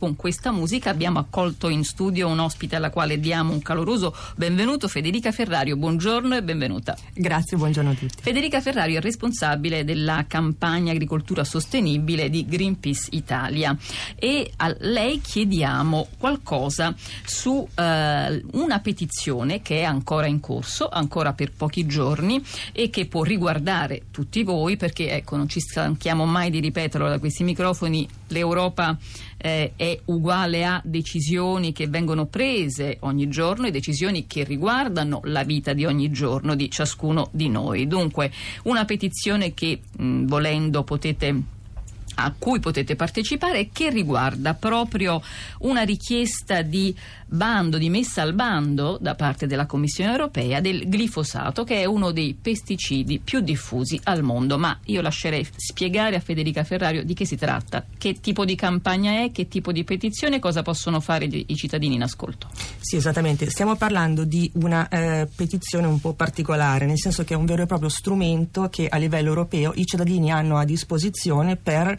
Con questa musica abbiamo accolto in studio un ospite alla quale diamo un caloroso benvenuto, Federica Ferrario. Buongiorno e benvenuta. Grazie, buongiorno a tutti. Federica Ferrario è responsabile della campagna agricoltura sostenibile di Greenpeace Italia e a lei chiediamo qualcosa su eh, una petizione che è ancora in corso, ancora per pochi giorni e che può riguardare tutti voi perché ecco non ci stanchiamo mai di ripeterlo da questi microfoni, l'Europa eh, è uguale a decisioni che vengono prese ogni giorno e decisioni che riguardano la vita di ogni giorno di ciascuno di noi. Dunque, una petizione che mh, volendo potete a cui potete partecipare che riguarda proprio una richiesta di bando, di messa al bando da parte della Commissione europea del glifosato che è uno dei pesticidi più diffusi al mondo. Ma io lascerei spiegare a Federica Ferrario di che si tratta, che tipo di campagna è, che tipo di petizione, cosa possono fare i cittadini in ascolto. Sì, esattamente. Stiamo parlando di una eh, petizione un po' particolare, nel senso che è un vero e proprio strumento che a livello europeo i cittadini hanno a disposizione per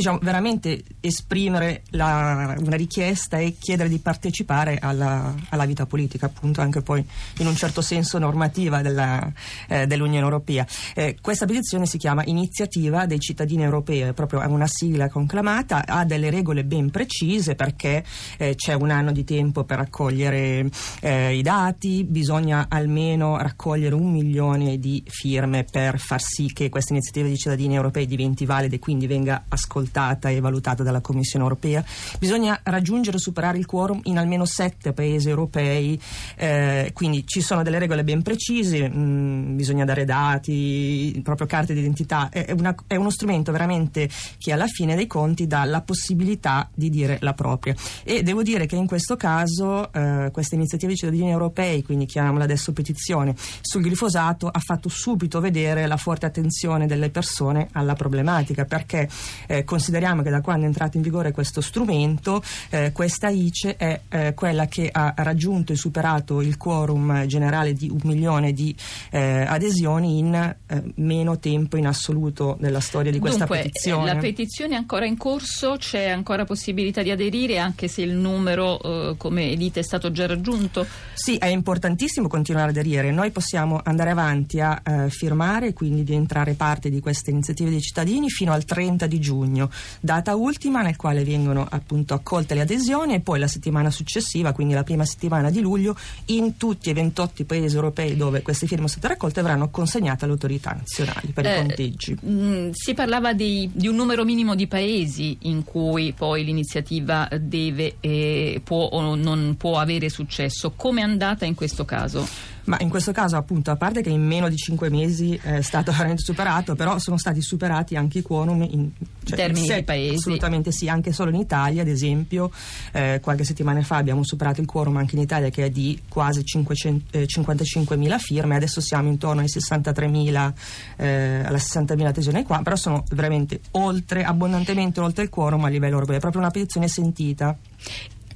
diciamo, veramente esprimere la, una richiesta e chiedere di partecipare alla, alla, vita politica, appunto anche poi in un certo senso normativa della, eh, dell'Unione Europea. Eh, questa petizione si chiama Iniziativa dei cittadini europei, è proprio una sigla conclamata, ha delle regole ben precise perché eh, c'è un anno di tempo per raccogliere eh, i dati, bisogna almeno raccogliere un milione di firme per far sì che questa iniziativa dei cittadini europei diventi valida e quindi venga ascoltata e valutata dalla Commissione europea. Bisogna raggiungere e superare il quorum in almeno sette paesi europei, eh, quindi ci sono delle regole ben precise, mh, mm, bisogna dare dati, proprio carte d'identità. È, una, è, uno strumento veramente che alla fine dei conti dà la possibilità di dire la propria. E devo dire che in questo caso eh, questa iniziativa di cittadini europei, quindi chiamiamola adesso petizione, sul glifosato ha fatto subito vedere la forte attenzione delle persone alla problematica perché eh, consideriamo che da quando è entrato in vigore questo strumento, eh, questa ICE è eh, quella che ha raggiunto e superato il quorum generale di un milione di eh, adesioni in eh, meno tempo in assoluto nella storia di questa Dunque, petizione. La petizione è ancora in corso, c'è ancora possibilità di aderire anche se il numero, eh, come dite, è stato già raggiunto? Sì, è importantissimo continuare ad aderire. Noi possiamo andare avanti a firmare, quindi di entrare parte di queste iniziative dei cittadini fino al 30 di giugno, data ultima nel quale vengono appunto accolte le adesioni e poi la settimana successiva, quindi la prima settimana di luglio, in tutti i 28 paesi europei dove queste firme sono state raccolte verranno consegnate alle autorità nazionali per eh, i conteggi. Mh, mm, si parlava di, di, un numero minimo di paesi in cui poi l'iniziativa deve eh, può o non può avere successo. Come è andata in questo caso? Ma in questo caso, appunto, a parte che in meno di cinque mesi è stato veramente superato, però sono stati superati anche i quorum in, cioè, termini in di paesi. Assolutamente sì, anche solo in Italia, ad esempio, eh, qualche settimana fa abbiamo superato il quorum anche in Italia che è di quasi 500, eh, 55.000 firme, adesso siamo intorno ai 63.000, eh, alla 60.000 adesioni qua, però sono veramente oltre, abbondantemente oltre il quorum a livello europeo, è proprio una petizione sentita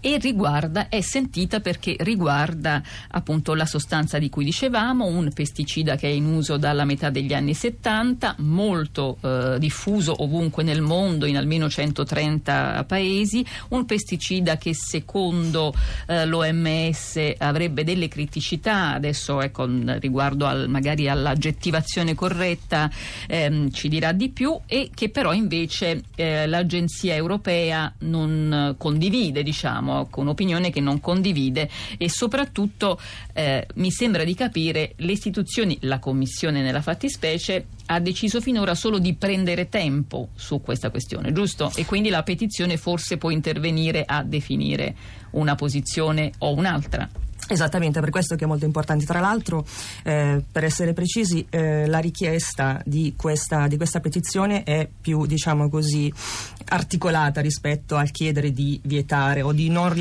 e riguarda, è sentita perché riguarda appunto la sostanza di cui dicevamo, un pesticida che è in uso dalla metà degli anni 70, molto eh, diffuso ovunque nel mondo, in almeno 130 paesi, un pesticida che secondo eh, l'OMS avrebbe delle criticità, adesso ecco, riguardo al, magari all'aggettivazione corretta ehm, ci dirà di più, e che però invece eh, l'Agenzia europea non condivide, diciamo con un'opinione che non condivide e soprattutto eh, mi sembra di capire le istituzioni, la Commissione nella fattispecie, ha deciso finora solo di prendere tempo su questa questione, giusto? E quindi la petizione forse può intervenire a definire una posizione o un'altra. Esattamente, per questo che è molto importante. Tra l'altro, eh, per essere precisi, eh, la richiesta di questa, di questa, petizione è più, diciamo così, articolata rispetto al chiedere di vietare o di non,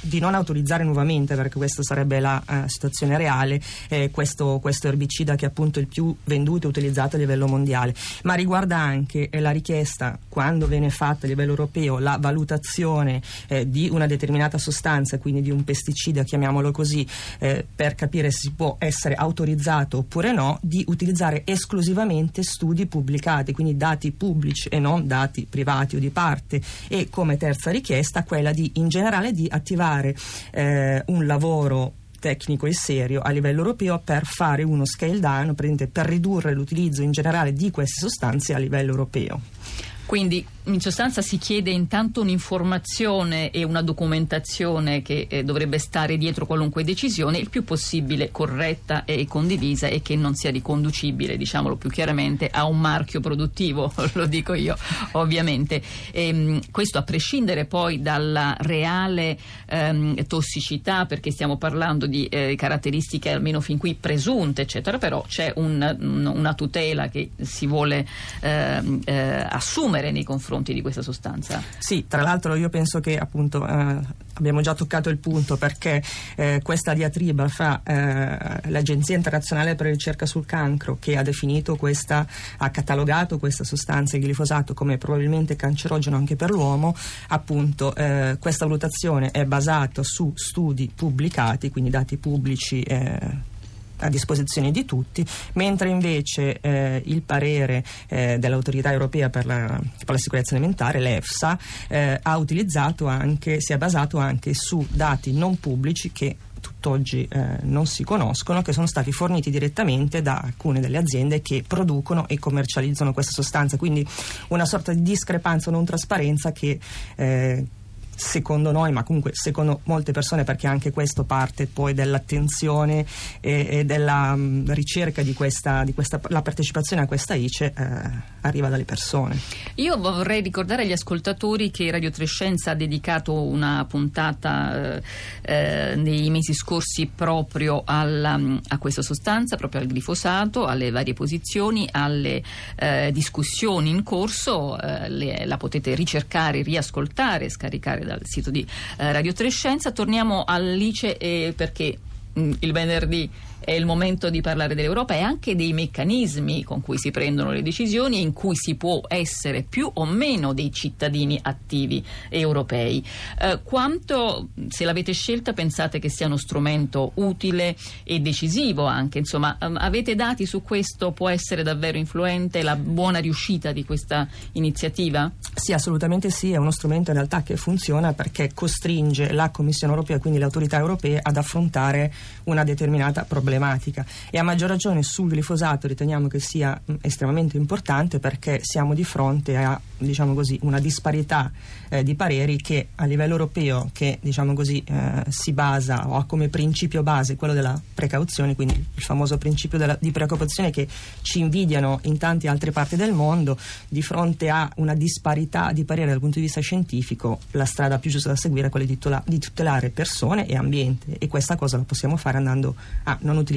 di non autorizzare nuovamente, perché questa sarebbe la uh, situazione reale, eh, questo, questo, erbicida che è appunto il più venduto e utilizzato a livello mondiale. Ma riguarda anche eh, la richiesta, quando viene fatta a livello europeo, la valutazione eh, di una determinata sostanza, quindi di un pesticida, chiamiamolo così così eh, per capire se si può essere autorizzato oppure no, di utilizzare esclusivamente studi pubblicati, quindi dati pubblici e non dati privati o di di parte e come terza richiesta quella di in generale di attivare eh, un lavoro tecnico e serio a livello europeo per fare uno scale down, per ridurre l'utilizzo in generale di queste sostanze a livello europeo. Quindi in sostanza si chiede intanto un'informazione e una documentazione che eh, dovrebbe stare dietro qualunque decisione il più possibile corretta e condivisa e che non sia riconducibile, diciamolo più chiaramente, a un marchio produttivo, lo dico io ovviamente. E, ehm, questo a prescindere poi dalla reale ehm, tossicità, perché stiamo parlando di eh, caratteristiche almeno fin qui presunte, eccetera, però c'è un, una tutela che si vuole ehm, eh, assumere nei confronti confronti di questa sostanza. Sì, tra l'altro io penso che appunto eh, abbiamo già toccato il punto perché eh, questa diatriba fra eh, l'Agenzia internazionale per la ricerca sul cancro che ha definito questa, ha catalogato questa sostanza, il glifosato, come probabilmente cancerogeno anche per l'uomo, appunto eh, questa valutazione è basata su studi pubblicati, quindi dati pubblici eh, a disposizione di tutti, mentre invece eh, il parere eh, dell'autorità europea per la, per la, sicurezza alimentare, l'EFSA, eh, ha utilizzato anche, si è basato anche su dati non pubblici che tutt'oggi eh, non si conoscono, che sono stati forniti direttamente da alcune delle aziende che producono e commercializzano questa sostanza. Quindi una sorta di discrepanza o non trasparenza che eh, secondo noi, ma comunque secondo molte persone, perché anche questo parte poi dell'attenzione e, e della um, ricerca di questa, di questa, la partecipazione a questa ICE eh, arriva dalle persone. Io vorrei ricordare agli ascoltatori che Radio Trescenza ha dedicato una puntata eh, eh, nei mesi scorsi proprio alla, a questa sostanza, proprio al glifosato, alle varie posizioni, alle eh, discussioni in corso, eh, le, la potete ricercare, riascoltare, scaricare dal sito di eh, Radio Trescenza. Torniamo all'ICE eh, perché mm, il venerdì è il momento di parlare dell'Europa e anche dei meccanismi con cui si prendono le decisioni e in cui si può essere più o meno dei cittadini attivi europei. Eh, quanto, se l'avete scelta, pensate che sia uno strumento utile e decisivo anche? Insomma, ehm, avete dati su questo? Può essere davvero influente la buona riuscita di questa iniziativa? Sì, assolutamente sì, è uno strumento in realtà che funziona perché costringe la Commissione europea, quindi le autorità europee, ad affrontare una determinata problematica problematica. E a maggior ragione sul glifosato riteniamo che sia mh, estremamente importante perché siamo di fronte a diciamo così, una disparità eh, di pareri che a livello europeo che diciamo così, eh, si basa o ha come principio base quello della precauzione, quindi il famoso principio della, di precauzione che ci invidiano in tante altre parti del mondo, di fronte a una disparità di parere dal punto di vista scientifico, la strada più giusta da seguire è quella di tutelare persone e ambiente. E questa cosa la possiamo fare andando a non utilizzare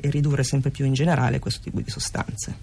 e ridurre sempre più in generale questo tipo di sostanze.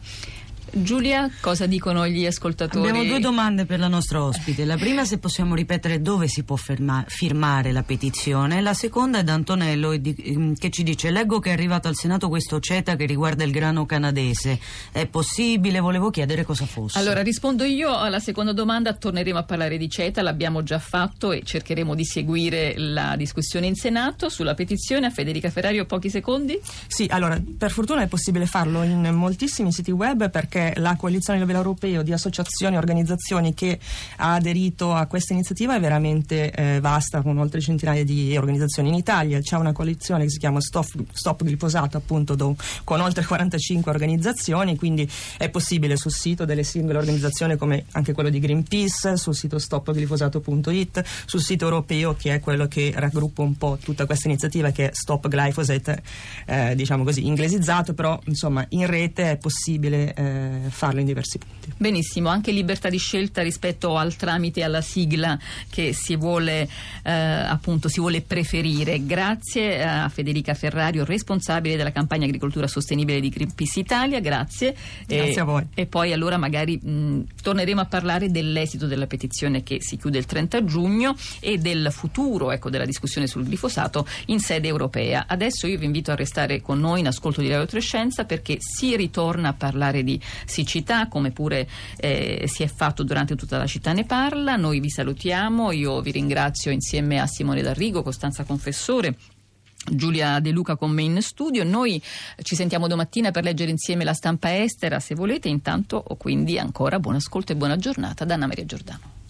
Giulia, cosa dicono gli ascoltatori? Abbiamo due domande per la nostra ospite. La prima se possiamo ripetere dove si può ferma, firmare la petizione. La seconda è da Antonello mm, che ci dice leggo che è arrivato al Senato questo CETA che riguarda il grano canadese. È possibile? Volevo chiedere cosa fosse. Allora rispondo io alla seconda domanda. Torneremo a parlare di CETA, l'abbiamo già fatto e cercheremo di seguire la discussione in Senato sulla petizione. A Federica Ferrario pochi secondi. Sì, allora per fortuna è possibile farlo in moltissimi siti web perché la coalizione a livello europeo di associazioni e organizzazioni che ha aderito a questa iniziativa è veramente eh, vasta, con oltre centinaia di organizzazioni. In Italia c'è una coalizione che si chiama Stop, Stop Glifosato, appunto, do, con oltre 45 organizzazioni, quindi è possibile sul sito delle singole organizzazioni come anche quello di Greenpeace, sul sito stopglifosato.it, sul sito europeo che è quello che raggruppa un po' tutta questa iniziativa che è Stop Glyphosate, eh, diciamo così, inglesizzato, però insomma in rete è possibile eh, farlo in diversi punti. Benissimo, anche libertà di scelta rispetto al tramite e alla sigla che si vuole eh, appunto si vuole preferire. Grazie a Federica Ferrario, responsabile della campagna agricoltura sostenibile di Greenpeace Italia, grazie. Grazie e, a voi. E poi allora magari mh, torneremo a parlare dell'esito della petizione che si chiude il 30 giugno e del futuro ecco, della discussione sul glifosato in sede europea. Adesso io vi invito a restare con noi in ascolto di Radio Trescenza perché si ritorna a parlare di siccità, come pure eh, si è fatto durante tutta la città ne parla. Noi vi salutiamo, io vi ringrazio insieme a Simone D'Arrigo, Costanza Confessore. Giulia De Luca con me in studio. Noi ci sentiamo domattina per leggere insieme la stampa estera, se volete. Intanto, quindi, ancora buon ascolto e buona giornata da Anna Maria Giordano.